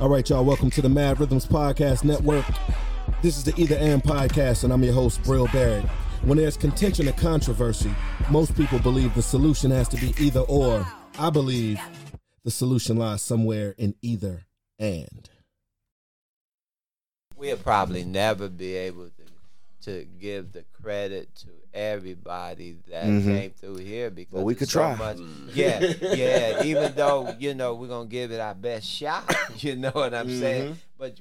All right, y'all, welcome to the Mad Rhythms Podcast Network. This is the Either and Podcast, and I'm your host, Brill Barrett. When there's contention and controversy, most people believe the solution has to be either or. I believe the solution lies somewhere in either and. We'll probably never be able to to give the credit to everybody that Mhm. came through here because Well, we could so try. much- yeah, yeah. Even though you know we're gonna give it our best shot, you know what I'm saying. Mhm. But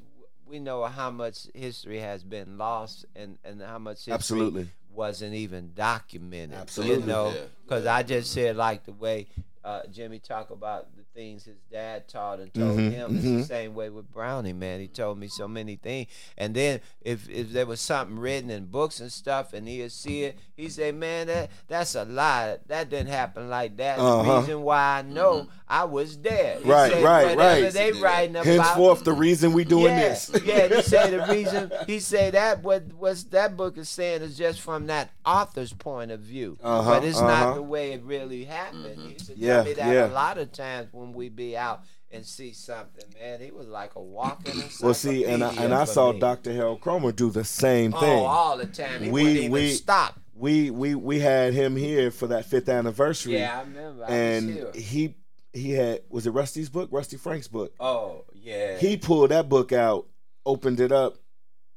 we know how much history has been lost and and how much history Absolutely. wasn't even documented. Absolutely. You know, Yeah. because I just said like the way uh, Jimmy talk about the things his dad taught and told Mhm, him. It's mhm. the same way with Brownie, man. He told me so many things. And then if if there was something written in books and stuff, and he'd see it, he'd say, "Man, that that's a lie. That didn't happen like that. Uh-huh. The reason why I know I was there. He Right, say, right, whatever right. They writing about. Henceforth, the reason we doing yeah, this. yeah, he say the reason he say that what what's that book is saying is just from that author's point of view, Uh-huh, but it's uh-huh. not the way it really happened. He used to Yeah, me that yeah. a lot of times when we be out and see something, man, he was like a walking. Well, see, and I, and I saw Dr. Harold Cromer do the same oh, thing. Oh, all the time. He We- we- stop. we we we had him here for that fifth anniversary. Yeah, I remember. I and he he had was it Rusty's book, Rusty Frank's book. Oh, yeah. He pulled that book out, opened it up,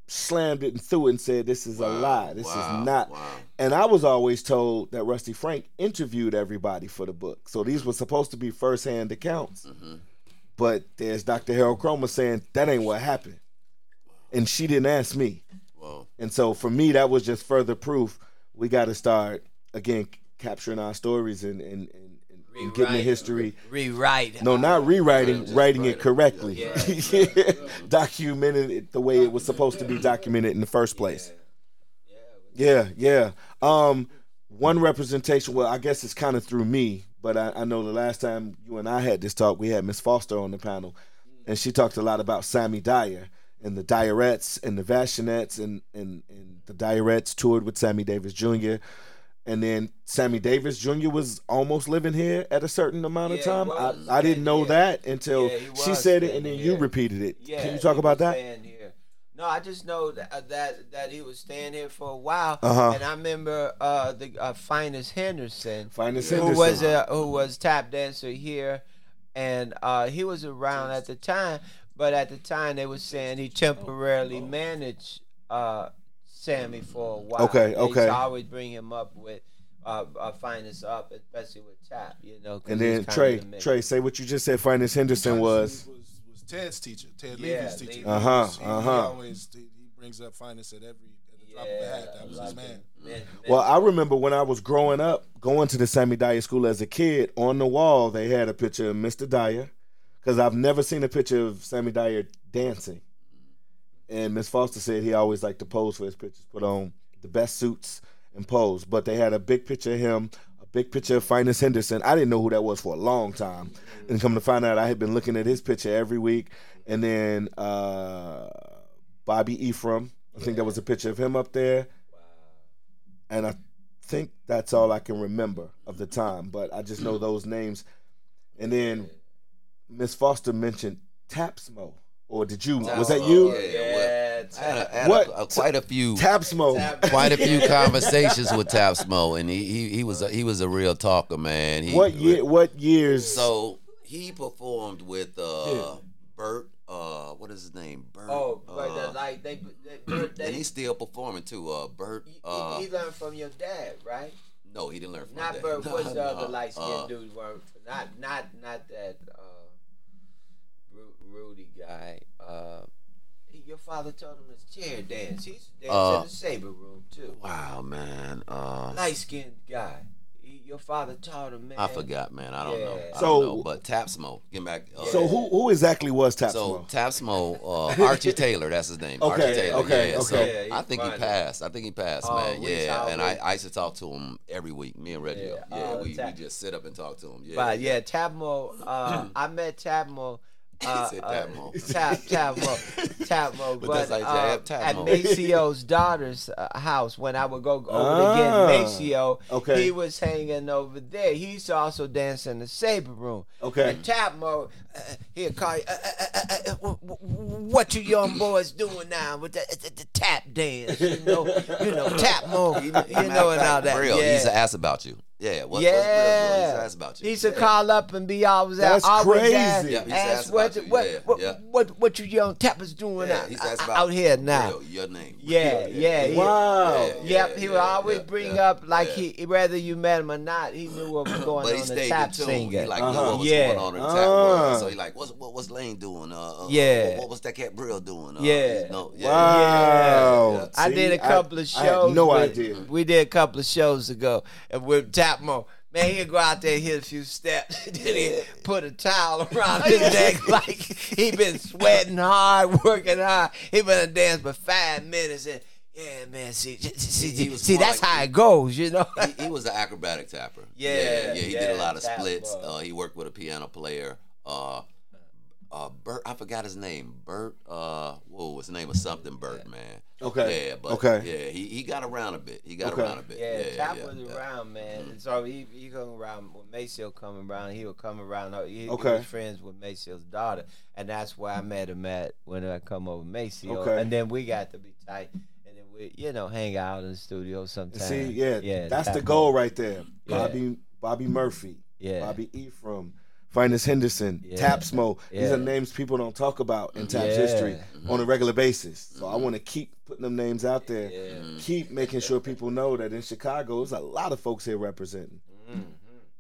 slammed it and threw it and said, "This is a lie. This wow, is not." wow. And I was always told that Rusty Frank interviewed everybody for the book, so these were supposed to be firsthand accounts. Mhm. But there's Dr. Harold Cromer saying that ain't what happened, and she didn't ask me. Well, And so for me, that was just further proof. We got to start again capturing our stories and and, and, and getting the Rewrite. history. Rewrite. No, not rewriting, writing it correctly, Yeah. documenting it the way it was supposed to be documented in the first place. Yeah, yeah. Um, one representation. Well, I guess it's kind of through me, but I, I know the last time you and I had this talk, we had Miss Foster on the panel, and she talked a lot about Sammy Dyer and the Dyerettes and the Vashinettes and and and the Dyerettes toured with Sammy Davis Jr. And then Sammy Davis Jr. was almost living here at a certain amount of Yeah, he time. was. I, I didn't know Yeah. that until Yeah, she said it, and then you repeated it. Yeah, Can you talk about that? here. No, I just know that uh, that, that he was staying here for a while, Uh-huh. and I remember uh, the uh, Finis Henderson, Finis who Henderson. was a, who was tap dancer here, and uh, he was around at the time. But at the time, they were saying he temporarily managed uh, Sammy for a while. Okay, They okay. to always bring him up with uh, uh, Finis up, especially with tap, you know. and then Tre, the. Tre, say what you just said. Finis Henderson was. was was Ted's teacher, Ted Yeah, Levy's teacher. Uh-huh, He- he uh-huh. always he, he brings up Finis at every drop of a Yeah, hat. That was like his man. the- man- Well, I remember when I was growing up, going to the Sammy Dyer School as a kid. On the wall, they had a picture of Mr. Dyer, because I've never seen a picture of Sammy Dyer dancing. And Miss Foster said he always liked to pose for his pictures, put on the best suits and pose. But they had a big picture of him, a big picture of Finis Henderson. I didn't know who that was for a long time, and come to find out, I had been looking at his picture every week. And then uh, Bobby Ephraim, I think there was a picture of him up there and I think that's all I can remember of the time. But I just know those names. And then Miss Foster mentioned Tapsmo, or did you? was that you? yeah. Yeah, I had, a, I had What? A, a- quite a few, Tapsmo. quite a few conversations with Tap Smo, and he, he he was a, he was a real talker, man. He, What year? What years? So he performed with uh, Yeah. Bert. Uh, what is his name? Bert. Oh, but uh, like they, they, they, and he's still performing too. Uh, Bert. he, Uh, he learned from your dad, right? no, he didn't learn from Not that. Bert. What's the No, other light skinned uh, dude? Were not not not that uh, Ru- Rudy guy. Uh, your father told him to chair dance. He's dance Uh, in the saber room too. Wow, man. Uh, Light skinned guy. He, your father taught him, man. I forgot, man. I don't know. I So- don't know. But Tapsmo, get back. Uh, so who who exactly was Tapsmo? So Tapsmo, uh, Archie Taylor, that's his name. Okay, Archie Taylor. okay, yeah, okay. So Yeah, I think he funny. passed. I think he passed, Oh, man. Yeah, and I, I used to talk to him every week. Me and Reggie. Yeah, Yeah, all the we, we just sit up and talk to him. Yeah. But yeah, Tabmo. Uh, I met Tabmo Uh, said uh, Tap Mo. Tap Tap Mo, Tap Mo. But But, like uh, Jab at Mo. Maceo's daughter's uh, house, when I would go over Ah, to get Maceo, okay. he was hanging over there. He used to also dance in the Saber Room. Okay. And Tap Mo, uh, he'd call you, uh, uh, uh, uh, uh, wh- wh- what you young boys doing now with the, the, the tap dance? You know, you know, Tap Mo, you know, and all that. Real. Yeah. He used to ask about you. Yeah. What, yeah, What's real? He used to ask about you. He used to Yeah. call up and be always That's out, always crazy. ask, Yeah, he used to ask ask what, about you. what, Yeah, what, yeah. what, what you young tappers doing Yeah, out, he's out, about out here now. Real, your name. Yeah, yeah, he- Wow. Yeah, Yep, he would always yeah, bring yeah, up like yeah. he whether you met him or not, he knew what was going But he on the tap in tune. singer. He like Uh-huh. knew what was Yeah. going on in the tap world. So he like, what's what was Lane doing? Uh, uh, Yeah. What, what was that cat Brill doing? Uh, Yeah. you yeah. Wow. I did a couple of shows. no idea. We did a couple of shows ago and with Tapmo. Man, he'd go out there hit a few steps. then he put a towel around his neck like he been sweating hard, working hard. He been a dance for five minutes and yeah, man. See, see, see, He see that's like- how it goes, you know. he, he was an acrobatic tapper. Yeah, yeah, yeah. He did a lot of splits. Uh, he worked with a piano player. Uh, uh, Bert, I forgot his name. Bert, uh, whoa, his name was something. Bert, man. Okay. Yeah, but Okay. yeah, he, he got around a bit. He got Okay. around a bit. Yeah, Yeah, Tap yeah, was yeah. around, man. And so he he come around when Maceo come around. He would come around. He, he Okay. was friends with Maceo's daughter, and that's where I met him at when I come over Maceo. Okay. And then we got to be tight, and then we you know hang out in the studio sometimes. See, yeah, yeah, that's the goal right there. Yeah. Bobby, Bobby Murphy, Yeah. Bobby Ephraim, Finis Henderson, Yeah. Tapsmo. These are names people don't talk about in Taps Yeah. history on a regular basis. So I want to keep putting them names out there. Yeah. Keep making sure people know that in Chicago, there's a lot of folks here representing.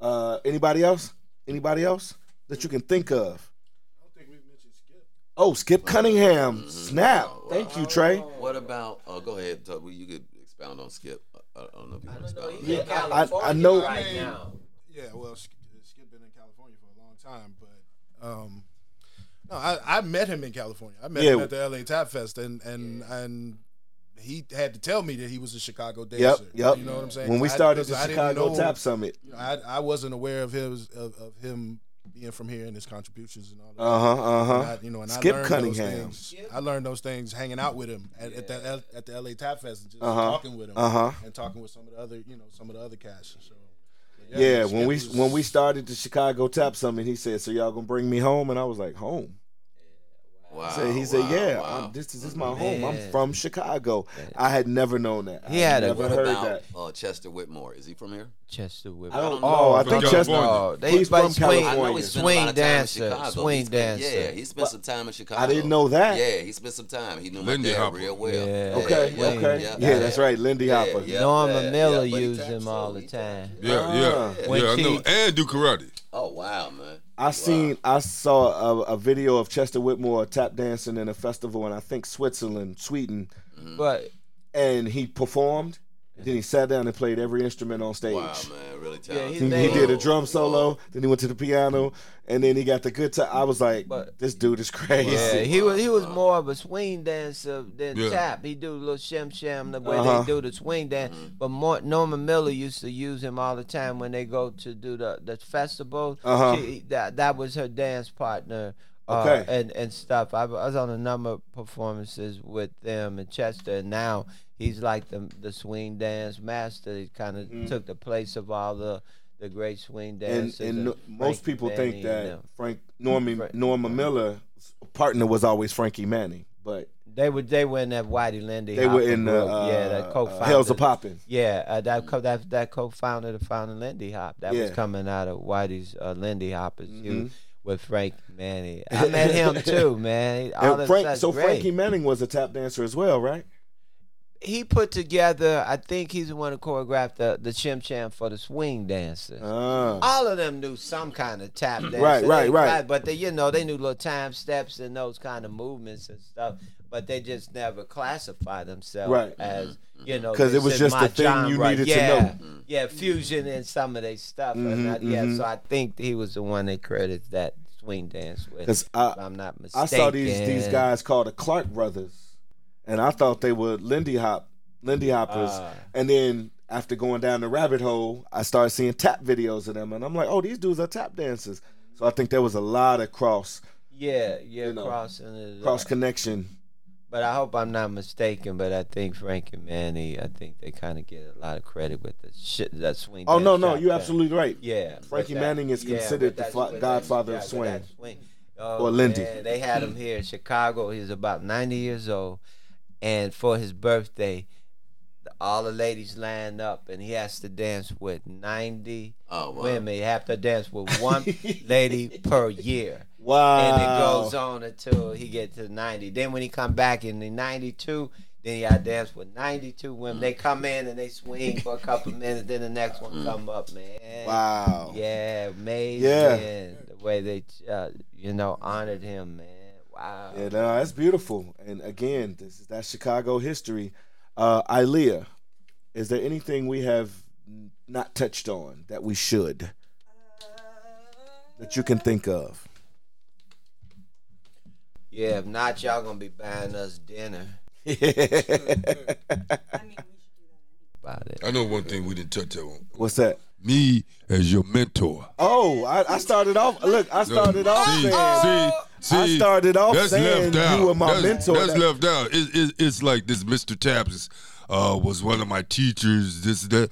Uh, anybody else? Anybody else that you can think of? I don't think we mentioned Skip. Oh, Skip Cunningham. Snap. Thank you, Tre. What about? Uh, go ahead. Tug, well, you could expound on Skip. I, I don't know if you can I know expound. he's on in. I- I- I know- right now. Yeah, well, Sk- Skip been in California for a long time, but um, no, I, I met him in California. I met Yeah. him at the LA Tap Fest, and and and he had to tell me that he was a Chicago dancer. Yep, yep. You know what I'm saying? When we 'Cause I- the I Chicago know- Tap Summit. you know, I I wasn't aware of his of, of him being from here and his contributions and all that. Uh huh. Uh huh. I- you know, and Skip I learned Cunningham. Those things, I learned those things hanging out with him at, at the at the LA Tap Fest and just Uh-huh. talking with him Uh-huh. and talking with some of the other you know some of the other cats. So, but Yeah, when we when we started the Chicago Tap Summit, he said, "So y'all gonna bring me home?" And I was like, "Home." Wow. So he said, wow, "Yeah, wow. I'm, this, this is my home. I'm from Chicago." I had never known that. He I had never What heard about that. uh, Chester Whitmore? Is he from here? Chester Whitmore. I don't know. know. I From think Chester. Oh, they He's from swing, I know California. he spent a swing lot of time in dancer, Chicago. swing He spent- dancer. Yeah, he spent some time in Chicago. I didn't know that. Yeah, he spent some time. He knew my Lindy dad Hopper. real well. Yeah. Okay, yeah, okay. yeah, Yeah, that's right, Lindy Yeah, Hopper. yeah. Norma Miller yeah, used him all the time. Yeah, yeah, Ah. yeah. I know. And do karate. Oh wow, man. I seen, I saw a, a video of Chester Whitmore tap dancing in a festival in I think Switzerland, Sweden, mm. But and he performed. Then he sat down and played every instrument on stage. Wow, man, really talented. he's He, he did a drum solo, then he went to the piano, and then he got the guitar. I was like, But- "This dude is crazy." yeah, he was he was more of a swing dancer than Yeah. tap. He do a little shim sham the way Uh-huh. they do the swing dance. But more, Norma Miller used to use him all the time when they go to do the the festival. Uh-huh. She, that that was her dance partner. Uh, and and stuff. I, was on a number of performances with them in Chester, and now he's like the the swing dance master. He kind of took the place of all the the great swing Mm-hmm. and dancers. and most people think that. Frank Norman Frank- Norma Miller's partner was always Frankie Manning, but They were they were in that Whitey Lindy. they were in the uh, yeah that uh, co-founder. Hellzapoppin'. Yeah, uh, that co- that that co-founder the founder Lindy Hop. That was coming out of Whitey's uh, Lindy Hoppers Mhm. you- with Frank Manning. I met him too, man. Frank, so great. Frankie Manning was a tap dancer as well, right? he put together. I think he's the one who choreographed the the shim sham for the swing dancers. Ah. All of them knew some kind of tap dance. Right, They right, right. But they, you know, they knew little time steps and those kind of movements and stuff. But they just never classify themselves Right. as, you know because it was just my the thing you genre. needed to yeah. know. Yeah, fusion and some of their stuff. and Mhm, I- yeah, mhm. so I think he was the one they credited that swing dance with. 'Cause I- if I'm not mistaken. I saw these these guys called the Clark brothers, and I thought they were Lindy Hop, Lindy Hoppers. Ah. and then after going down the rabbit hole, I started seeing tap videos of them, and I'm like, oh, these dudes are tap dancers. So I think there was a lot of cross Yeah, yeah, You know, crossing cross up. connection. But I hope I'm not mistaken. But I think Frankie Manning, I think they kind of get a lot of credit with the shit that swing. Oh dance no, no, you're there. absolutely right. Yeah, Frankie but Manning is yeah, considered but the that's- godfather of yeah, but swing. Oh, Or Lindy. man, they had him here in Chicago. He was about 90 years old, and for his birthday, all the ladies lined up, and he has to dance with 90 Oh, wow. women. He have to dance with one lady per year. Wow. And it goes on until he gets to 90. Then when he come back in the 92, then he got to dance with 92 women. They come in and they swing for a couple minutes. Then the next one come up, man. Wow. Yeah, amazing. Yeah. The way they, uh, you know, honored him, man. Wow. Yeah, no, that's beautiful. And again, this is that Chicago history. Uh Ilea, is there anything we have not touched on that we should? That you can think of? Yeah, if not, y'all gonna be buying us dinner about it. I know one thing we didn't touch on. What's that? Me as your mentor. Oh, I, I started off. Look, I started off see, saying. see, I started off that's saying left out. you were my that's, mentor. That's That- left out. It, it, it's like this. Mr. Taps uh, was one of my teachers. This that.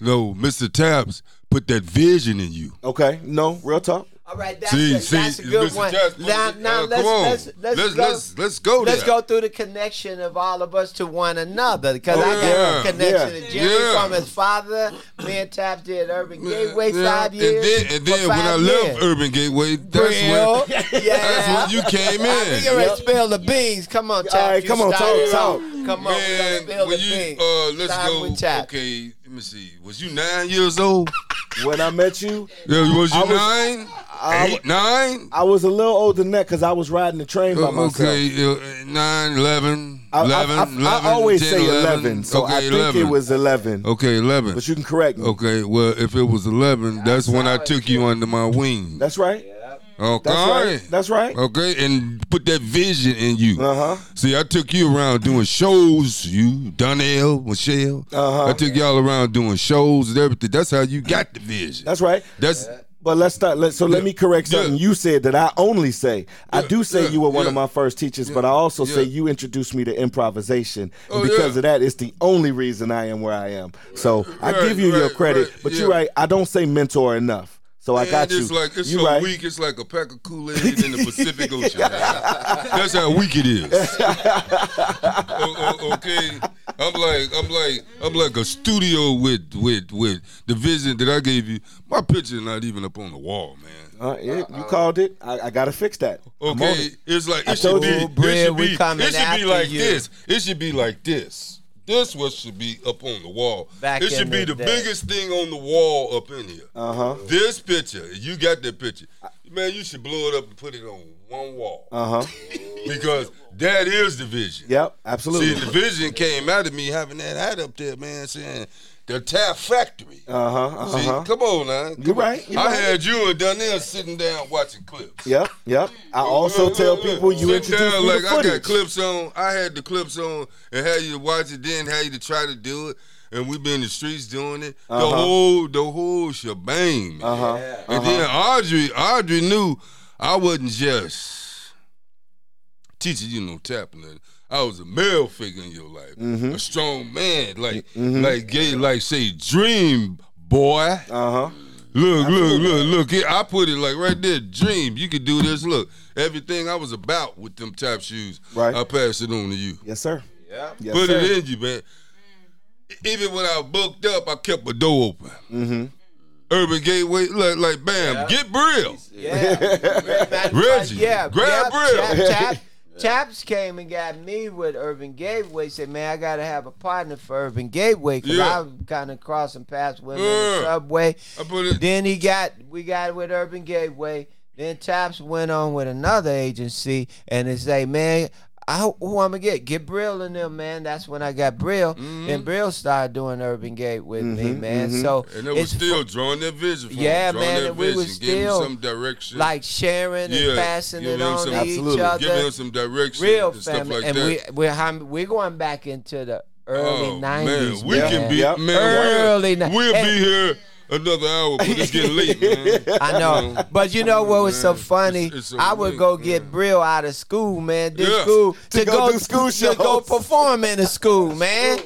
No, Mr. Taps put that vision in you. Okay, no, real talk. All right, that's, See, a, see, that's a good one. Now, now uh, let's, let's, let's, let's go. let's let's go Let's there. go through the connection of all of us to one another because Oh, I got yeah. a connection Yeah. to Jerry Yeah. from his father. Me and Tap did Urban Gateway Yeah, five and years. then, and then when I five left years. Urban Gateway, that's Brill. when yeah. that's when you came in. can ready to spill the beans. Come on, Tap. All right, come on, started talk, talk. Come on, we Man, spill the you beans. uh, let's Start go. with Tap. Okay, let me see. Was you nine years old? When I met you, Yeah, was you I nine? I- Eight, nine? I was a little older than that because I was riding the train by myself. Okay, uh, nine, eleven, I, I- eleven, I, I, 11, always 10, say 11, so okay, I think 11. it was 11. Okay, eleven. But you can correct me. Okay, well, if it was eleven, that's when I took you under my wing. That's right. Okay. That's right. That's right. Okay, and put that vision in you. Uh huh. See, I took you around doing shows. You, Donnell, Michelle. Uh-huh. I took y'all around doing shows and everything. That's how you got the vision. That's right. That's But let's start. Let, so let me correct something Yeah. you said that I only say. I do say Yeah. you were one of my first teachers, but I also say you introduced me to improvisation. Oh, and because yeah. of that, it's the only reason I am where I am. So I give you your credit, right, but yeah. you're right. I don't say mentor enough. So I got you. It's like it's you so right. weak. It's like a pack of Kool Aid in the Pacific Ocean. That's how weak it is. O- o- okay, I'm like I'm like I'm like a studio with with with the vision that I gave you. My picture not even up on the wall, man. Uh, yeah, you called it. I, I got to fix that. Okay, it. it's like I it should told be. you, It should be. It should be like you. this. It should be like this. This what should be up on the wall. Back it should be the the biggest thing on the wall up in here. Uh huh. This picture, you got that picture. Man, you should blow it up and put it on one wall. Uh huh. Because that is the vision. Yep. See, Absolutely. the vision came out of me having that hat up there, man, saying the Tap Factory. Uh huh. Uh See, huh. come on now. Come You're right, you're I right. had you and Donnell sitting down watching clips. Yep. Yep. I also Look, tell look, look. people you Sit introduce down, me like I got clips on. I had the clips on and had you to watch it, then had you to try to do it. And we been in the streets doing it. The Uh-huh. whole the whole shebang. Uh huh. And then Audrey, Audrey knew I wasn't just teaching you no tapping. nothing. I was a male figure in your life, Mm-hmm. a strong man, like like gay, like say dream boy. Uh huh. Look, look, look, look. Here, I put it like right there. Dream, you could do this. Look, everything I was about with them tap shoes, Right. I pass it on to you. Yes, sir. Yeah. Yes, put sir. it in you, man. Even when I booked up, I kept a door open. Mm-hmm. Urban Gateway, like, like bam, Yeah. get real. Yeah. Reggie, yeah. grab yeah, Brill. Tap, Tap, Taps came and got me with Urban Gateway. Said, man, I gotta have a partner for Urban Gateway because Yeah. I'm kind of crossing paths with him Yeah. the subway. It. Then he got we got with Urban Gateway. Then Taps went on with another agency and they say, man, I, who I'm gonna get? Get Brill in them, man. That's when I got Brill. Mm-hmm. Then Brill started doing Urban Gate with me, man. So and it was it's still drawing that vision. From Yeah, him, man, That and we vision, was giving still, some direction. like sharing Yeah, and passing give it on some- to Absolutely. each other. giving him some direction, Real and stuff family, like and that. we we're we're going back into the early oh, nineties. man, we can be Yep. man. Early we'll, ni- we'll and- be here. Another hour, but it's getting late, man. I know, but you know what was so funny? it's- it's a I would link, go man. get Brill out of school, man. This Yeah. school To go do school to go shows. perform in the school, man.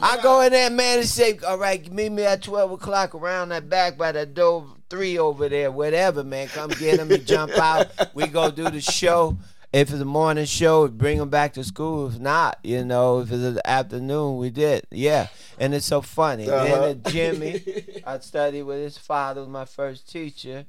I go in there, man, and say, "All right, meet me at twelve o'clock around that back by the door three over there, whatever, man. Come get him. You jump out. We go do the show." If it's a morning show, bring them back to school. If not, you know, if it's an afternoon, we did. Yeah. And it's so funny. Uh-huh. Then Jimmy, I studied with his father, my first teacher.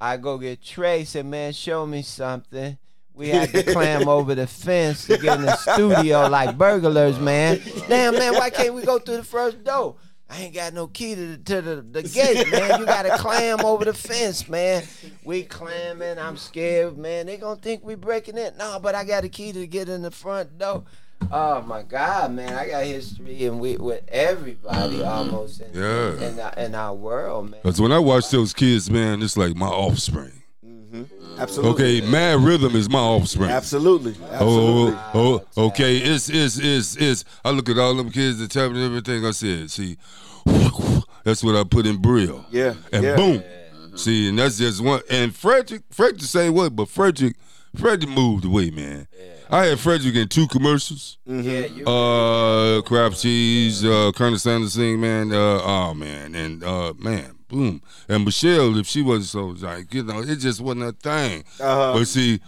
I go get Tre, said, man, show me something. We had to climb over the fence to get in the studio like burglars, man. Damn, man, why can't we go through the first door? I ain't got no key to the, to the, the gate, man. You gotta climb over the fence, man. We climbing. I'm scared, man. They gonna think we breaking it. No, but I got a key to get in the front door. Oh my God, man! I got history and we with everybody mm-hmm. almost in, Yeah. in, our, in our world, man. Cause when I watch those kids, man, it's like my offspring. Mm-hmm. Absolutely. Okay, Mad Rhythm is my offspring. Absolutely. Oh, oh, oh, Absolutely. oh, okay. It's it's it's it's. I look at all them kids that tell me everything. I said, see, that's what I put in Brill. Yeah. and yeah. boom. Mm-hmm. See, and that's just one. And Frederick, Frederick the same way, but Frederick, Frederick moved away, man. I had Frederick in two commercials. Yeah, you Uh, crab cheese, uh, Colonel Sanders thing, man. Uh, oh man, and uh, man, boom. And Michelle, if she wasn't so like, you know, it just wasn't a thing. Uh-huh. But see,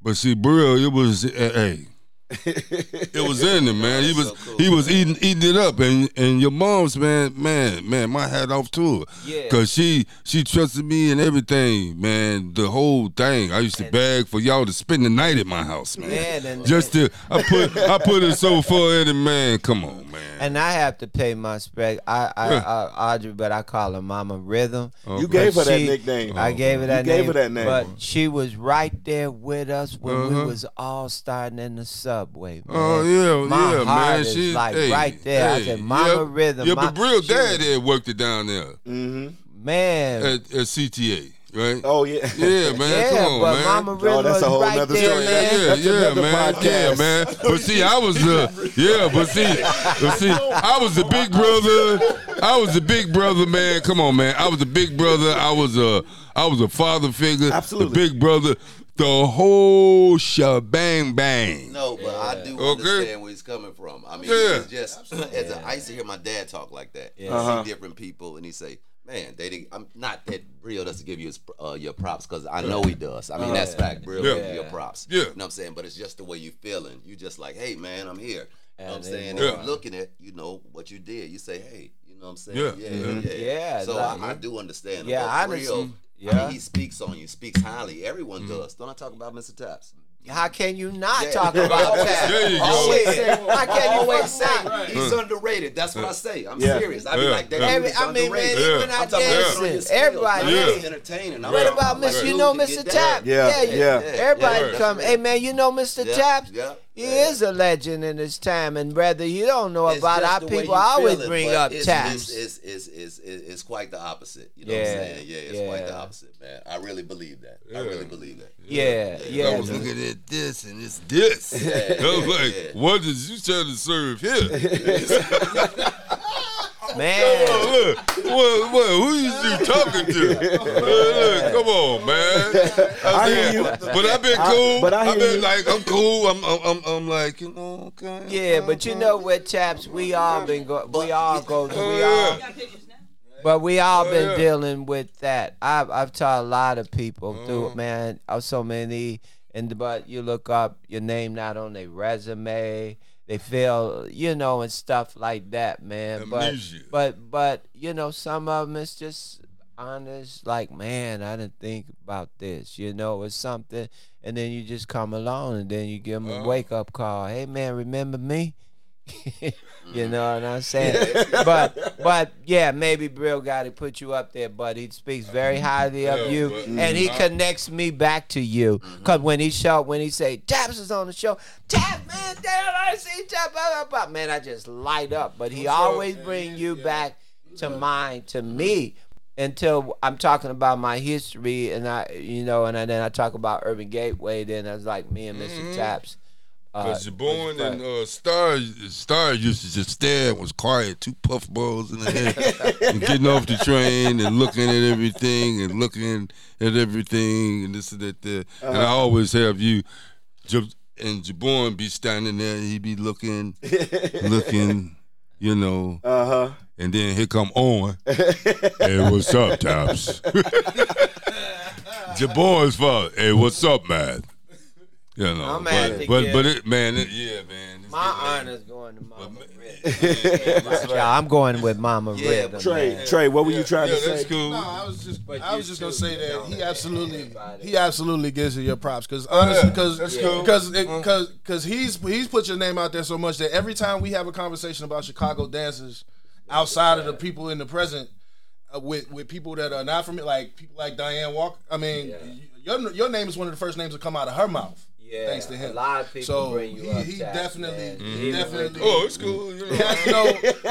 but see, Brill, it was, hey, it was in him, man. He was so cool, he was eating eating it up, and and your mom's man, man, man, my hat off to her, Yeah. cause she she trusted me and everything, man. The whole thing. I used to beg for y'all to spend the night at my house, man. Man, and- Just to I put I put it so far in it, man. Come on, man. And I have to pay my respect. I, I, I Audrey, but I call her Mama Rhythm. You gave her that She- nickname. I gave her You that gave name. her that name. But she was right there with us when we Uh-huh. was all starting in the subway. Man. Oh yeah, my yeah, heart man. Is She like hey, right there. I said, Mama yeah, Rhythm. Yeah, my, but Brill she dad was- had worked it down there Mm-hmm. Man. at, at CTA, right? Oh yeah. Yeah, man. yeah, come on, but man. Mama Rhythm that's a whole right nother there, story. man. Yeah, That's yeah, another man. Yeah, podcast. man. But see, I was the yeah, but see, but see, I was the big brother. I was the big brother, man. Come on, man. I was the big brother. I was a I was a father figure. Absolutely. The big brother. The whole shebang bang. No, but I do Okay. understand where he's coming from. I mean, Yeah. it's just as a, I used to hear my dad talk like that. Yeah. You Uh-huh. See different people, and he say, "Man, they didn't." I'm not that Brio doesn't give you his, uh, your props because I know he does. I mean, that's fact. Brio Yeah. gives you your props. Yeah. You know what I'm saying? But it's just the way you feeling. You just like, "Hey, man, I'm here." You know what I'm saying? more. If you looking at, you know what you did. You say, "Hey." You know what I'm saying? Yeah. yeah, Mhm. yeah. Yeah, So like- I, I do understand. Yeah, but I Brio, understand. I Yeah. mean, he speaks on you, speaks highly. Everyone Mm-hmm. does. Don't I talk about Mr. Taps? How can you not Yeah. talk about that? There you go. Always How can you always say not? he's underrated. That's what I say. I'm Yeah. serious. I be Yeah. like that. Every, I mean, underrated. Yeah. even I'm not talking about dancing. his skills. Everybody. Like, Yeah. entertaining. I'm What about I'm Miss? like, You know, Mr. get Tap? Yeah, yeah. Everybody come. Hey, man, you know Mr. Yeah, Taps? yeah, He yeah. is a legend in his time, and whether you don't know It's about our people, you I always feel it, bring up it's, Taps. It's, it's, it's, it's, it's, it's quite the opposite. You know Yeah, what I'm saying? Yeah, it's quite the opposite, man. I really believe that. I really believe that. yeah, yeah. I yeah. was looking at this and it's this. I was like, yeah. what is you trying to serve here? Man, Oh, look, what, what, who is you talking to? Uh, look, come on, man. I hear you. But I've been cool. but I have been you. like, I'm cool. I'm, I'm, I'm, I'm like, you know, okay. yeah, but you know what, Taps? We all been go. We all go. We Oh, all. yeah. But we all Oh, been yeah. dealing with that. I've I've taught a lot of people Oh. through it, man. Of so many, and but you look up your name not on their resume. They feel, you know, and stuff like that, man. Amnesia. But but but you know, some of them it's just honest. Like, man, I didn't think about this. You know, it's something, and then you just come along, and then you give them a Uh-huh. wake up call. Hey, man, remember me? You know what I'm saying? but but yeah, maybe Brill got to put you up there, but he speaks very highly of Yeah, you, but- and he I- connects me back to you. Cause when he show, when he say Taps is on the show, Tap man, damn, I see Tap, blah, blah, blah. man, I just light up. But he always bring you back to mind to me until I'm talking about my history, and I, you know, and then I talk about Urban Gateway. Then I was like me and mister Taps Uh, Cause Jabon was and uh, Star Star used to just stare and was quiet, two puffballs in the head, and getting off the train and looking at everything and looking at everything and this and that there. And I always have you, and Jabon be standing there, he be looking, looking, you know. Uh huh. And then here come Owen. hey, what's up, Tops? Jabon's fault. Hey, what's up, man? You know, I'm but but, but it, man, it, yeah, man. it's My getting- honor's going to Mama Red. Yeah, I'm going with Mama Yeah, Red. Tre, man. Tre, what were yeah, you trying yeah, to say? that's cool. No, I was just, But I was just gonna too, say that he absolutely, he absolutely gives you your props because honestly, because because because because he's he's put your name out there so much that every time we have a conversation about Chicago dancers outside of the people in the present, uh, with with people that are not from it, like people like Dianne Walker. I mean, Yeah. your your name is one of the first names to come out of her mouth. Yeah, thanks to him. A lot of people So bring you he, up. he Chap, definitely, man. he Even definitely. Oh, it's cool. You know. Cats.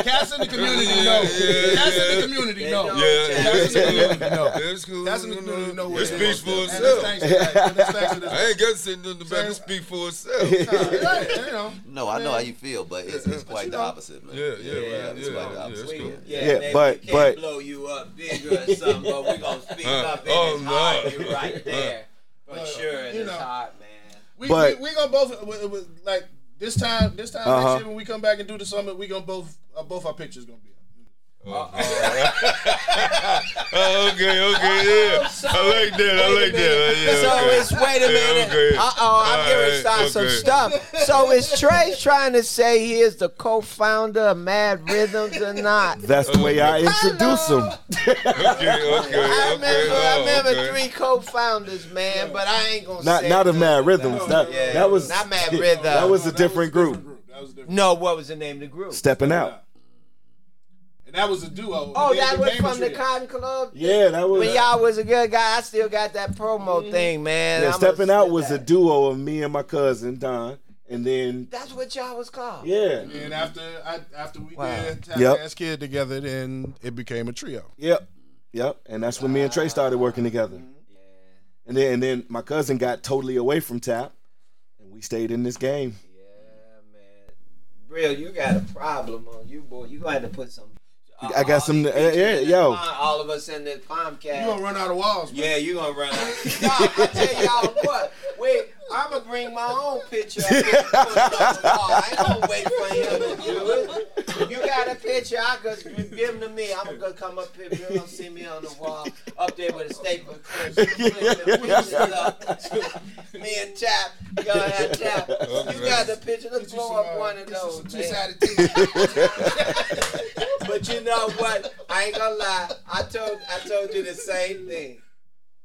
Cats in the community Yeah, know. yeah, Cats in the community They know. know. Yeah, Chap. Cats in the community know. It's cool. Cats in the community know. know. what It speaks for And itself. thanks to that. Thanks to this. I ain't got to say nothing about it. It speak for itself. You know. No, I know how you feel, but it's, it's quite the opposite, man. Yeah, yeah, yeah, it's quite the yeah, opposite. it's cool. Yeah, Yeah, maybe but- we can't but- blow you up bigger or something, but we gonna speak up in oh, his heart. no. You right there for sure in you his know. heart, man. We, But- we, we gonna both we- we- like this time. This time Uh-huh. next year when we come back and do the summit, we gonna both uh, both our pictures gonna be. Up. Oh, okay, okay, yeah. I like that. I like that. Yeah, So okay. it's wait a Yeah, minute. okay. Uh oh, I'm getting ready to start Alright, some stuff. So is Tre trying to say he is the co-founder of Mad Rhythms or not? That's the way I introduce him. Okay, okay, I remember, okay. I Oh, remember okay. three co-founders, man, but I ain't gonna Not say not of nothing Mad about Rhythms. That Yeah, that was not Mad Rhythms. That was a That different was a group. That was different. No, what was the name of the group? Stepping out. And that was a duo. Oh, They that was from the. Cotton Club. Yeah, that was. When y'all was a good guy, I still got that promo mm-hmm. thing, man. yeah, I'ma stepping out spit was a duo of me and my cousin Don, and then That's what y'all was called. yeah, And after I, after we Wow. did Tap Yep. Dance Kid together, then it became a trio. yep, yep, and that's when me and Trey started working together. Mm-hmm. And then and then my cousin got totally away from tap, and we stayed in this game. Yeah, man. Real, you got a problem on you, boy. You gonna have to put some. I got some- uh, yeah, yo. the All of us in this Palmcast. You gonna run out of walls, man. Yeah, you gonna run out. Y'all, I tell y'all what. Wait, I'm gonna bring my own picture up here and put it on the wall. I ain't gonna wait for him to do it. If you got a picture? I could give him to me. I'm gonna come up here. You're gonna see me on the wall up there with a staple. up. me and Tap, gonna have Tap. You got the picture. Let's blow up uh, one of those. But you know what? I ain't gonna lie. I told I told you the same thing.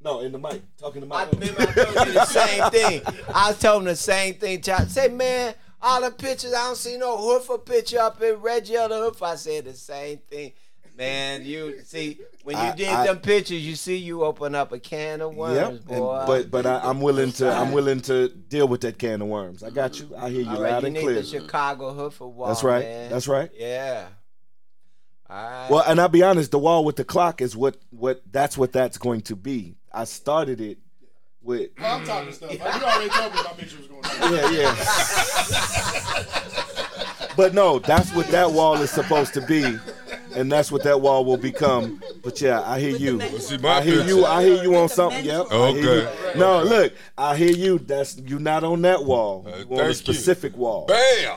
No, in the mic, talking to I my. remember I told you the same thing. I told him the same thing. Child. Say, man, all the pictures, I don't see no Hoofer picture up in Reggie or the Hoofer. I said the same thing. Man, you see, when you I- did I- them pictures, you see you open up a can of worms, Yep, and- boy. but but I, I'm willing to I'm willing to deal with that can of worms. I got you. I hear you all right, loud you and need clear. the Chicago Hoofer wall. That's right. Man. That's right. Yeah. All right. Well, and I'll be honest, the wall with the clock is what what that's what that's going to be. I started it with Oh, I'm talking stuff. You already told me my picture was going to yeah yeah. but no, that's what that wall is supposed to be, and that's what that wall will become. But yeah, I hear you. See, my I hear you. I hear you on something. Yep. I hear Okay. you. No, look, I hear you. That's you're not on that wall. Uh, You on a thank you. specific wall. Bam!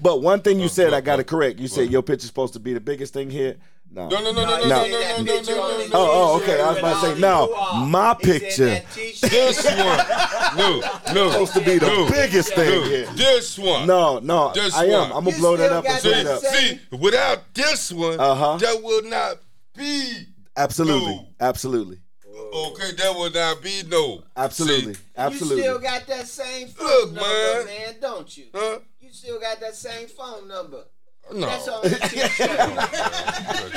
But one thing you said, I got to correct. You said your picture's supposed to be the biggest thing here. No. No, no, no, no, no, No. no, no, no, no, no, no, no. Oh, oh, okay. I was about to say, no, my picture This one. No, no. supposed to be the biggest thing here. This one. No, no, This I am. I'm gonna blow that up and got put See, it up. see, without this one, Uh-huh. that will not be. Absolutely, absolutely, Okay, that will not be no. absolutely, See, absolutely. You still got that same phone Look, number, man. man, don't you? huh? You still got that same phone number. No. That's the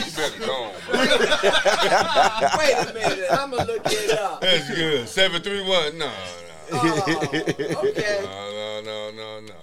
you better go on, bro. Wait a minute, I'm gonna look it up. That's good. 731. No, no. Oh, okay. No, no, no, no, no.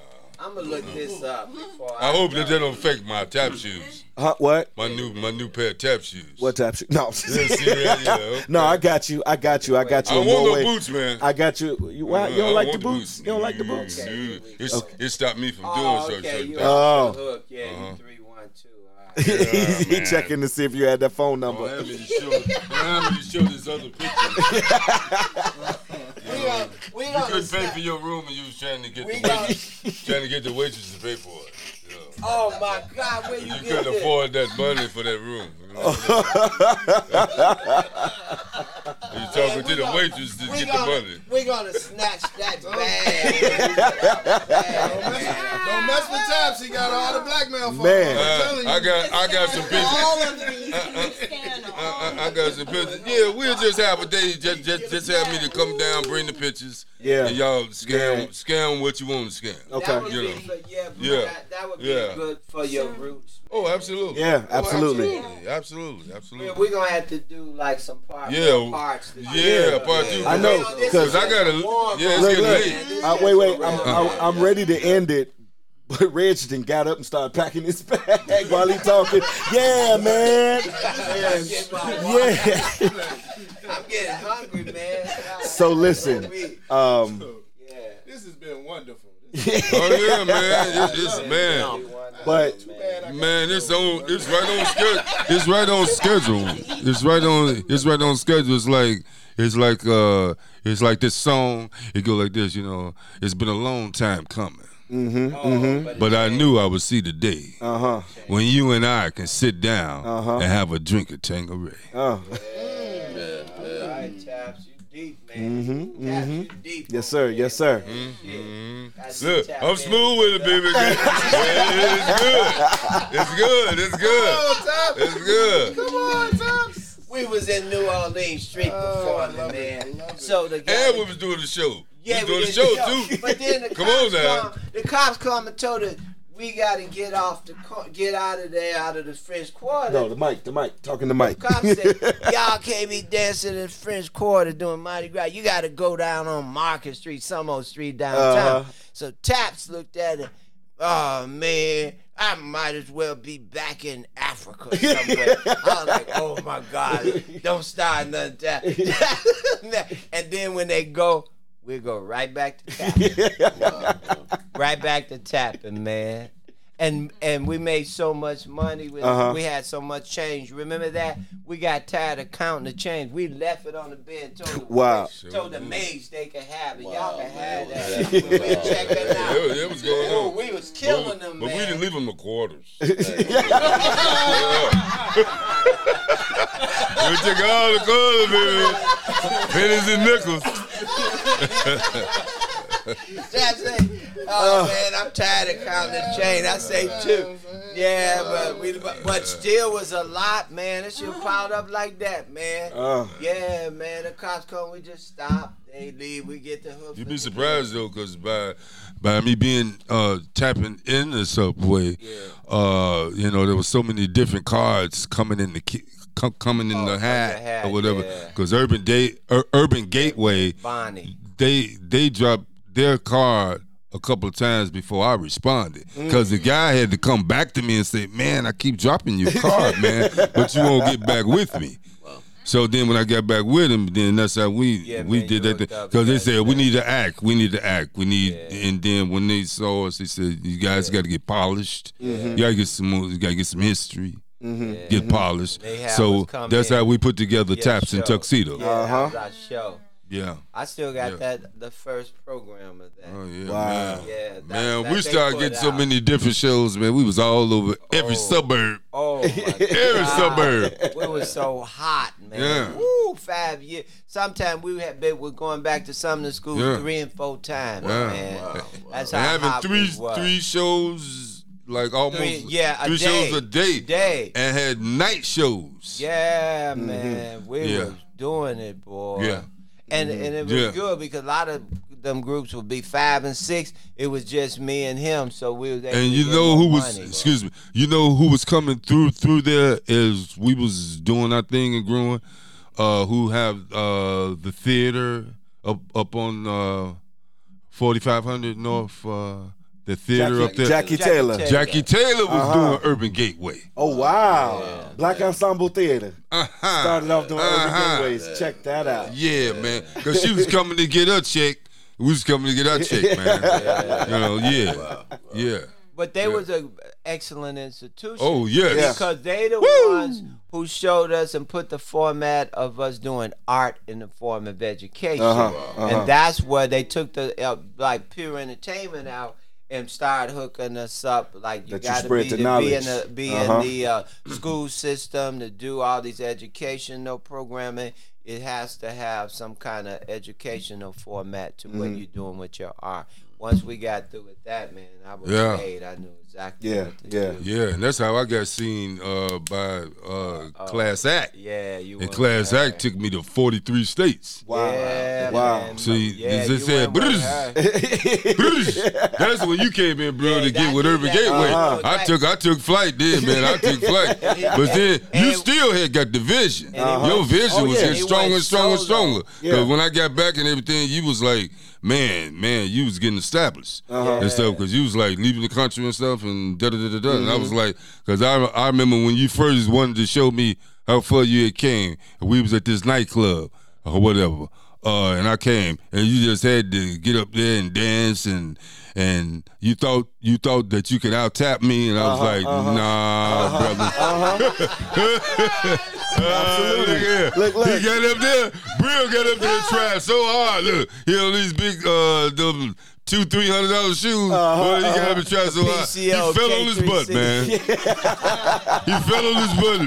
I'm gonna look this up before I hope that they don't fake my tap shoes. Huh? What? My new my new pair of tap shoes. What type? shoes? no. Yeah, see? Yeah, okay. no, I got you. I got you. I got you. don't a want more no way. boots, man. I got you. You, why, you I don't like the want boots? You don't like the boots? Mm, It's, It stopped me from doing Oh, certain okay. certain You things. Oh. off the hook. Yeah, Uh-huh. you three one two. All right. he man. checking to see if you had that phone Don't number. have me to show, don't have me to show this other picture. We gonna we You gonna couldn't pay for your room and you was trying to get We the gonna- waitress, trying to get the waitress to pay for it. Yeah. Oh my God, where you, You get couldn't this? afford that money for that room. You know? you talking to the waitress to We get gonna, money. we gonna snatch that bag. Don't mess with Taps. He got all the blackmail for Man. him. I'm Uh, telling you. I got I got some pictures. All of these. Pictures. Yeah, we'll just have a day. Just just just have me to come down, bring the pictures. Yeah. And y'all scan Yeah. scan what you want to scan. Okay. You know. for, yeah, bro, Yeah. That, that would be Yeah. good for your roots. Oh, absolutely. Yeah, Oh, absolutely. absolutely, absolutely, Man, absolutely. we're gonna have to do like some part, Yeah. parts. to- Yeah, part two. I know, This is 'cause I gotta- warm yeah, it's Look, getting look. late. Uh, wait, wait. I'm, I'm, I'm ready to end it. But Reg then got up and started packing his bag while he talking. Yeah, man. I'm getting my water. Yeah. I'm getting hungry, man. So listen, um, Yeah. This has been wonderful. Oh yeah, man. It's, it's man. but Man, it's on. It's right on schedule. It's right on schedule. It's right on. It's right on schedule. It's like. It's like. Uh. It's like this song. It go like this. You know. It's been a long time coming, Mm-hmm. but I knew I would see the day uh huh, when you and I can sit down Uh-huh. and have a drink of Tanqueray. All right, Taps, you deep, man. Mhm, Taps, mhm. you deep. yes sir, yes sir. Look, I'm smooth with it, baby. Yeah, it's good. It's good. It's good. It's good. Come on, Taps. We was in New Orleans street Oh, I performing, man. I it. So the guy, And we was doing the show. Yeah, we was doing we the did show too. But then the Come cops on now. come, the cops come and told us we got to get off the, co- get out of there, out of the French Quarter. No, the mic, the mic, talking to mic. Cops said, y'all can't be dancing in French Quarter doing Mardi Gras. You got to go down on Market Street, some old street downtown. Uh-huh. So Taps looked at it. Oh, man, I might as well be back in Africa somewhere. I was like, oh, my God, don't start nothing. And then when they go, we go right back to tapping. right back to tapping, man. And and we made so much money. With, Uh-huh. We had so much change. Remember that? We got tired of counting the change. We left it on the bed. Told the, Wow. Told the maids they could have it. Y'all can have man. that. we checked it out. Yeah, yeah, what's going on? we was killing But, them, but man. we didn't leave them the quarters. we took all the quarters, baby. Pennies and nickels. Dad say, "Oh man, I'm tired of counting this chain." I say two. Yeah, but we, but, but still was a lot, man. It should piled up like that, man. Uh, Yeah, man. The cops come, we just stop. They leave. We get the hook. You'd be surprised though, because by by me being uh, tapping in the subway, uh, you know, there was so many different cards coming in the coming in Oh, the hat, the hat, or whatever. yeah. Because Urban Day, Ur- Urban Gateway, Bonnie. they they dropped their card a couple of times before I responded mm. because the guy had to come back to me and say, "Man, I keep dropping your card, man, but you won't get back with me." So then when I got back with him, then that's how we Yeah, we man, did that because they said we need to act, we need to act, we need, Yeah. and then when they saw us, they said, "You guys got to get polished, mm-hmm. you got to get some, more, you got to get some history." Yeah. Get polished. They have So that's in. how we put together Yeah, taps and show. tuxedo. Yeah, Uh-huh. that was our show. Yeah. I still got Yeah. that the first program of that. Oh yeah, Wow. man. Yeah, that, Man, that we started put getting so out. many different shows, man. We was all over every Oh. suburb. Oh my Every God. suburb. We was so hot, man. Yeah. Woo, five years. Sometimes we had been we're going back to some of the schools Yeah. three and four times, Yeah. man. That's And how having hot three we was. three shows, like almost Three- yeah, a three day. shows a day, Day. and had night shows. Yeah, man. We Mm-hmm. Yeah. was doing it, boy. Yeah. And and it was Yeah. good because a lot of them groups would be five and six. It was just me and him, so we was And you know more who was? money, bro. excuse me. You know who was coming through through there as we was doing our thing and growing. Uh, who have uh the theater up up on uh forty five hundred North uh the theater up there. Jackie Jackie Taylor. Taylor. Jackie Taylor was Uh-huh. doing Urban Gateway. Oh wow, Black Ensemble Theater Uh-huh. started off doing Uh-huh. Urban Gateways. Check that out. Yeah, man. Because she was coming to get her check. We was coming to get our check, man. You know, yeah. Yeah. But they was an excellent institution. Oh, yes. Yeah. because they the Woo! ones who showed us and put the format of us doing art in the form of education, Uh-huh, uh-huh. and that's where they took the uh, like pure entertainment out and start hooking us up. Like you got to be, the be in the be Uh-huh. in the uh, school system to do all these educational programming. It has to have some kind of educational format to Mm-hmm. what you're doing with your art. Once we got through with that, man, I was Yeah. paid. I knew exactly. Yeah, what to yeah. do. Yeah, and that's how I got seen uh, by uh, Class Act. Yeah, you. And was Class her. Act took me to 43 states. Wow, Yeah, wow. man. See, yeah, they said, went with "Bruce." That's when you came in, bro, Yeah, to get that's with Urban Gateway. what it was I like. took I took flight then, man. I took flight. But then you And- still had got the vision. And he Your vision oh, was yeah. getting stronger and stronger and stronger. Because Yeah. when I got back and everything, you was like, man, man, you was getting established Uh-huh. and stuff. Because you was like leaving the country and stuff and da da da da da. And I was Mm-hmm. like, because I I remember when you first wanted to show me how far you had came. We was at this nightclub or whatever. Uh, and I came, and you just had to get up there and dance, and and you thought you thought that you could out tap me, and I was like, nah, brother. Absolutely. look here. Look, look. He got up there. Bril got up there and tried so hard. Look, he on these big uh two three hundred dollar shoes. He got up and tried so hard. He fell on his butt, man. he fell on his butt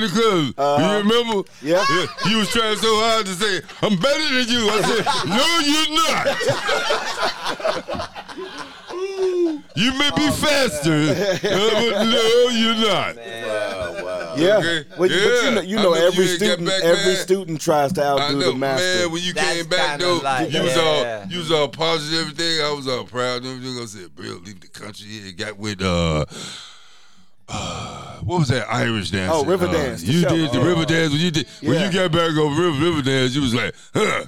the club. Uh-huh. you remember? Yeah. He was trying so hard to say, "I'm better than you." I said, "No, you're not." You may Oh, be faster, uh, but no, you're not. Wow, wow. Yeah, Okay. Well, you- but you Yeah. know, you I know every you student, back, every man. student tries to outdo know, the master. man. When you That's came back kinda though, like- you was yeah. all you was all positive, everything. I was all proud and everything. I said, "Bro, leave the country." Here, got with uh. Uh, what was that Irish dance? Oh, River uh, Dance, the You show. did the Oh. river dance. When you did when you got back on river, river dance, you was like, huh.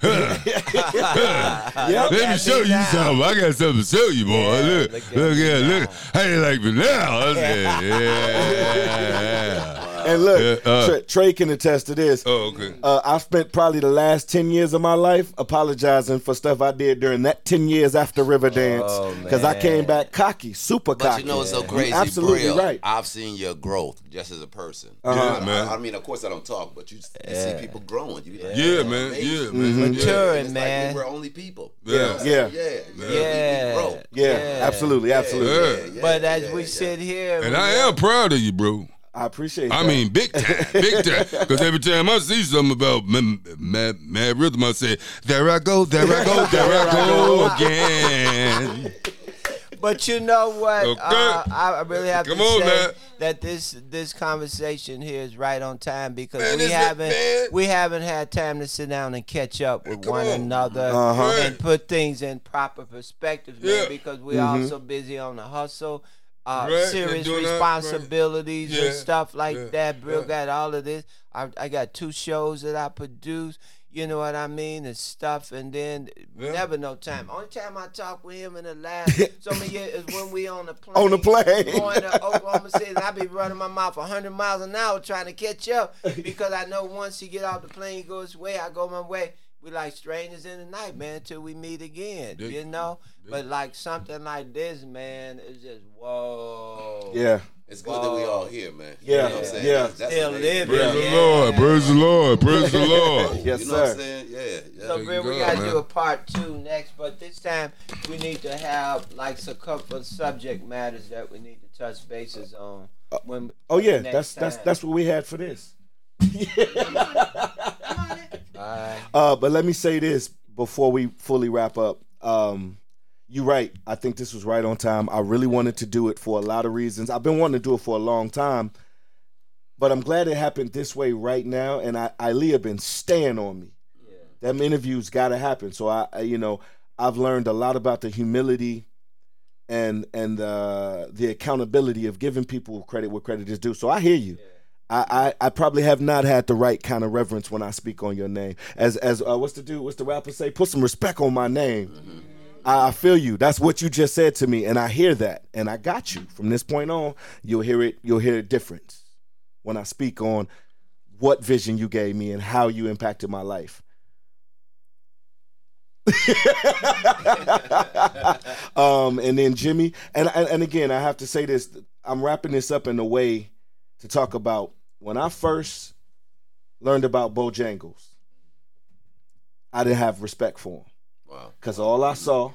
Huh. Yep. Let me show you now. something. I got something to show you, boy. Yeah, look, look look, yeah, look. you like me now? I said, yeah. And look, Yeah, uh. Tre, Tre can attest to this. Oh, okay. Uh, I've spent probably the last 10 years of my life apologizing for stuff I did during that 10 years after Riverdance. Oh, Because I came back cocky, super But cocky. you know it's so You're crazy, absolutely Bril? right. I've seen your growth just as a person. Yeah, I- man. I, mean, of course, I don't talk, but you, you see people growing. You be like, Yeah, "Oh, man. amazing." Yeah, Mm-hmm. man. Maturing, And man. Like we were only people. Yeah. Yeah. Yeah. Yeah. Yeah. We, we grow. Yeah, absolutely, absolutely. Yeah. Yeah, But as yeah, we yeah. sit here, And I am proud of you, bro. I appreciate it. I that. mean, big time, big time. Because every time I see something about mad, mad, mad rhythm, I say, "There I go, there I go, there I go again." But you know what? Okay. Uh, I really have Come to on, say man. that this this conversation here is right on time because Man, we haven't man? we haven't had time to sit down and catch up with Come one on. another Uh-huh. and put things in proper perspective, man. Yeah. Because we're all so busy on the hustle. Uh, Right, serious that, right. responsibilities Yeah, and stuff like yeah, that. Bill yeah. got all of this. I, I got two shows that I produce. You know what I mean? And stuff. And then never no time. Only time I talk with him in the last so many years is when we on the plane. On the plane. Going to Oklahoma City. I be running my mouth 100 miles an hour trying to catch up because I know once he get off the plane, he goes his way, I go my way. We like strangers in the night, man, till we meet again. Yeah. You know? But like something like this, man, it's just whoa. yeah. It's good that we all here, man. Yeah, You know what I'm saying? yeah. That's- that's Still living. Praise Yeah. the Lord, praise the Lord, praise the Lord. Yes, you know what sir. I'm saying? Yeah. yeah. So, Thank Bill, we gotta man. do a part two next, but this time we need to have like a couple of subject matters that we need to touch bases on. Uh, when Oh yeah, that's that's time. that's what we had for this. Uh, but let me say this before we fully wrap up. Um, you're right. I think this was right on time. I really wanted to do it for a lot of reasons. I've been wanting to do it for a long time, but I'm glad it happened this way right now. And I, Ilea been staying on me. Them interviews got to happen. So I, I, you know, I've learned a lot about the humility and and uh, the accountability of giving people credit where credit is due. So I hear you. I, I, probably have not had the right kind of reverence when I speak on your name. As as uh, what's the dude? What's the rapper say? Put some respect on my name. I I feel you. That's what you just said to me, and I hear that, and I got you. From this point on, you'll hear it. You'll hear a difference when I speak on what vision you gave me and how you impacted my life. um, and then Jimmy, and and again, I have to say this. I'm wrapping this up in a way to talk about when I first learned about Bojangles. I didn't have respect for him Wow. because all I saw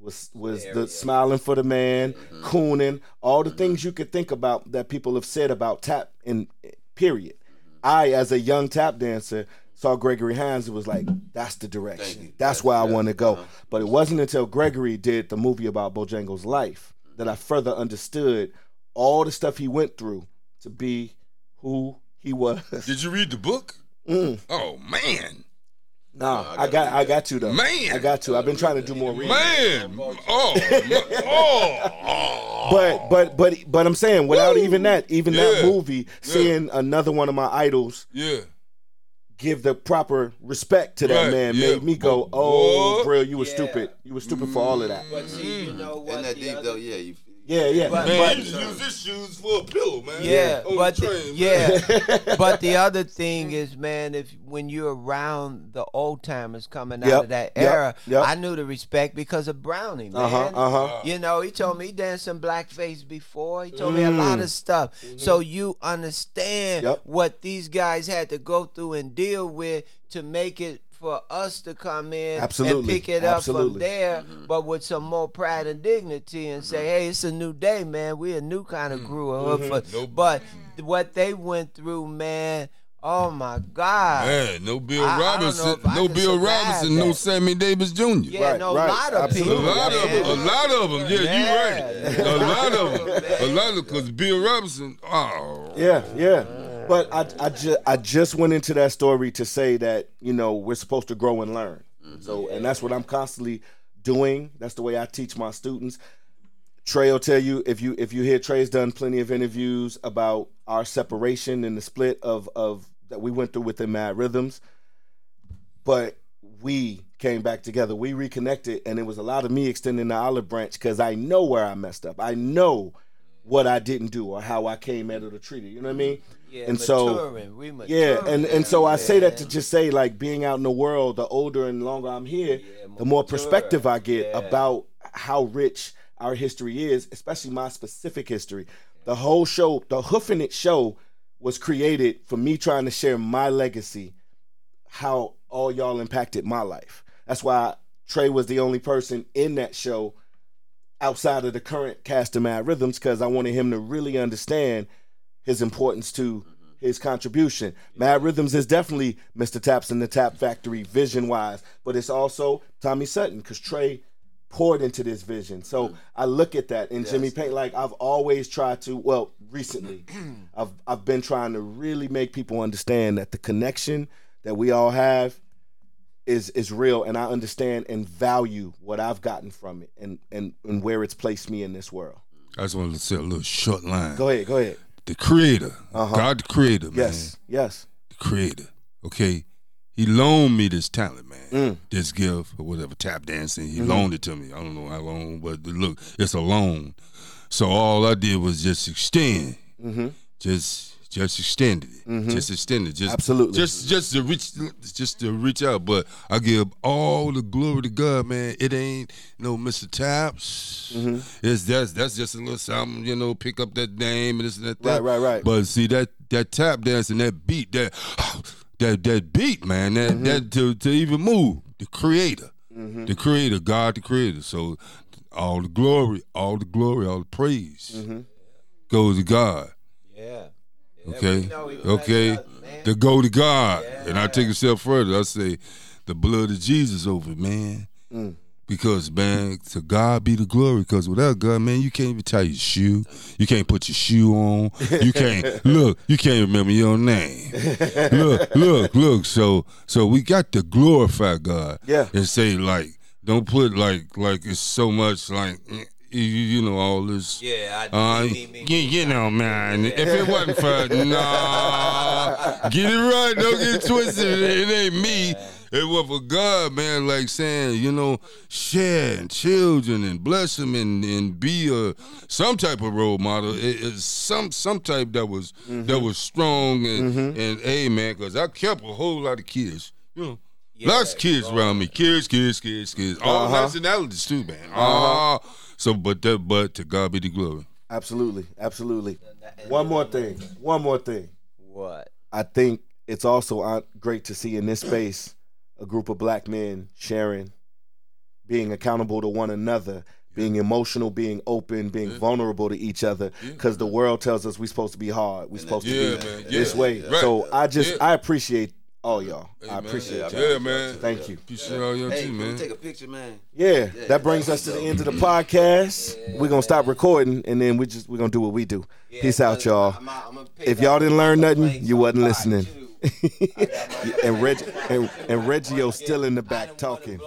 was was the smiling for the man, cooning, all the things you could think about that people have said about tap. In period, I as a young tap dancer saw Gregory Hines. It was like that's the direction. That's Yes, where I want to go. uh-huh. But it wasn't until Gregory did the movie about Bojangles' life that I further understood all the stuff he went through to be who he was. Did you read the book? Mm. Oh man, Nah, I I gotta got read I got you though. Man. I got you. I've been trying to do more reading. man. Oh, oh, oh. But but but but I'm saying without even that, even that Yeah. movie, seeing another one of my idols yeah. give the proper respect to that Right, man yeah. made me go, Boy. "Oh, bro, you were Yeah. stupid. You were stupid for all of that." But see, you know what? Isn't that the deep other- though? Yeah. You, Yeah, yeah. But- Man, But- he used to use his shoes for a pillow, man. Yeah, On but the the- train, man. yeah, but the other thing is, man, if when you're around the old timers coming out of that yep, era, yep. I knew the respect because of Brownie, man. Uh huh. Uh huh. You know, he told me he danced some blackface before. He told me a lot of stuff. So you understand Yep. what these guys had to go through and deal with to make it for us to come in and pick it up Absolutely. from there, mm-hmm. but with some more pride and dignity and say, mm-hmm. hey, it's a new day, man. We're a new kind of crew. of hood for- Nope. But mm-hmm. what they went through, man, oh my God. Man, no Bill I- I don't know Robinson, I no Bill survive Robinson, no. Sammy Davis Jr. Yeah, Right, no, right. a lot of Absolutely. A people. lot of them, a lot of them. Yeah, Yeah. you right. A lot of them, a lot of because Bill Robinson. Oh, Yeah, yeah. But I, I just, I just went into that story to say that you know we're supposed to grow and learn. Mm-hmm. So, and that's what I'm constantly doing. That's the way I teach my students. Tre will tell you if you if you hear Tre's done plenty of interviews about our separation and the split of of that we went through within M.A.D.D. Rhythms, but we came back together. We reconnected, and it was a lot of me extending the olive branch because I know where I messed up. I know what I didn't do or how I came at it or treated. You know what I mean? Yeah, and so maturing. maturing. yeah, and and so I say that to just say like being out in the world, the older and longer I'm here, the more perspective I get Yeah. about how rich our history is, especially my specific history. The whole show, the Hoofing It show, was created for me trying to share my legacy, how all y'all impacted my life. That's why Tre was the only person in that show outside of the current cast of M.A.D.D. Rhythms because I wanted him to really understand his importance to mm-hmm. his contribution. M.A.D.D. Rhythms is definitely Mr. Taps and the Tap Factory vision wise, but it's also Tommy Sutton because Tre poured into this vision. So mm-hmm. I look at that and Jimmy Payne, like I've always tried to, well, recently, I've I've been trying to really make people understand that the connection that we all have is is real and I understand and value what I've gotten from it and and, and where it's placed me in this world. I just wanted to say a little short line. Go ahead, go ahead. The Creator, Uh-huh. God, the Creator, man, Yes, yes. the Creator. Okay, He loaned me this talent, man, Mm. this gift or whatever, tap dancing. He loaned it to me. I don't know how long, but look, it's a loan. So all I did was just extend, Mm-hmm. just just extended it, just extended, just Absolutely. just just to reach, just to reach out. But I give all the glory to God, man. It ain't no Mr. Taps. Mm-hmm. It's that's that's just a little something, you know. Pick up that name and this and that. Right, that. right, right. But see that that tap dance and that beat, that that that beat, man, that Mm-hmm. that to to even move, the creator, the creator, God, the creator. So all the glory, all the glory, all the praise Mm-hmm. goes to God. Yeah. Okay, okay, blessed us, man. to go to God, and I take a step further. I say, the blood of Jesus over it, man. Mm. Because man, to God be the glory. Because without God, man, you can't even tie your shoe. You can't put your shoe on. You can't look. You can't remember your name. Look, look, look. So, so we got to glorify God. Yeah. And say like, don't put like like it's so much like you, you know all this. Yeah, I Uh, me, me, you, you know, man. If it wasn't for nah, get it right. Don't get it twisted. It ain't me. It was for God, man. Like saying, you know, share and children and bless them and, and be a some type of role model. It, it's some some type that was that was strong and and hey, man, because I kept a whole lot of kids. You know. Lots of kids around me. Kids, kids, kids, kids. All Uh-huh. nationalities too, man. Ah, so but that but to God be the glory. Absolutely, absolutely. One more thing. One more thing. What? I think it's also great to see in this space a group of black men sharing, being accountable to one another, being emotional, being open, being vulnerable to each other. Because the world tells us we're supposed to be hard, we're supposed Yeah, to be man. this Yeah. way. Right. So I just Yeah. I appreciate all y'all. Hey, I man. appreciate y'all. Yeah, man. Thank you. Appreciate all y'all Hey, too, can we man. take a picture, man? Yeah, that brings us to the end of the podcast. We're gonna stop recording and then we just we're gonna do what we do. Peace out, y'all. If y'all didn't learn nothing, you wasn't listening. and Reg and, and Reggio's still in the back talking.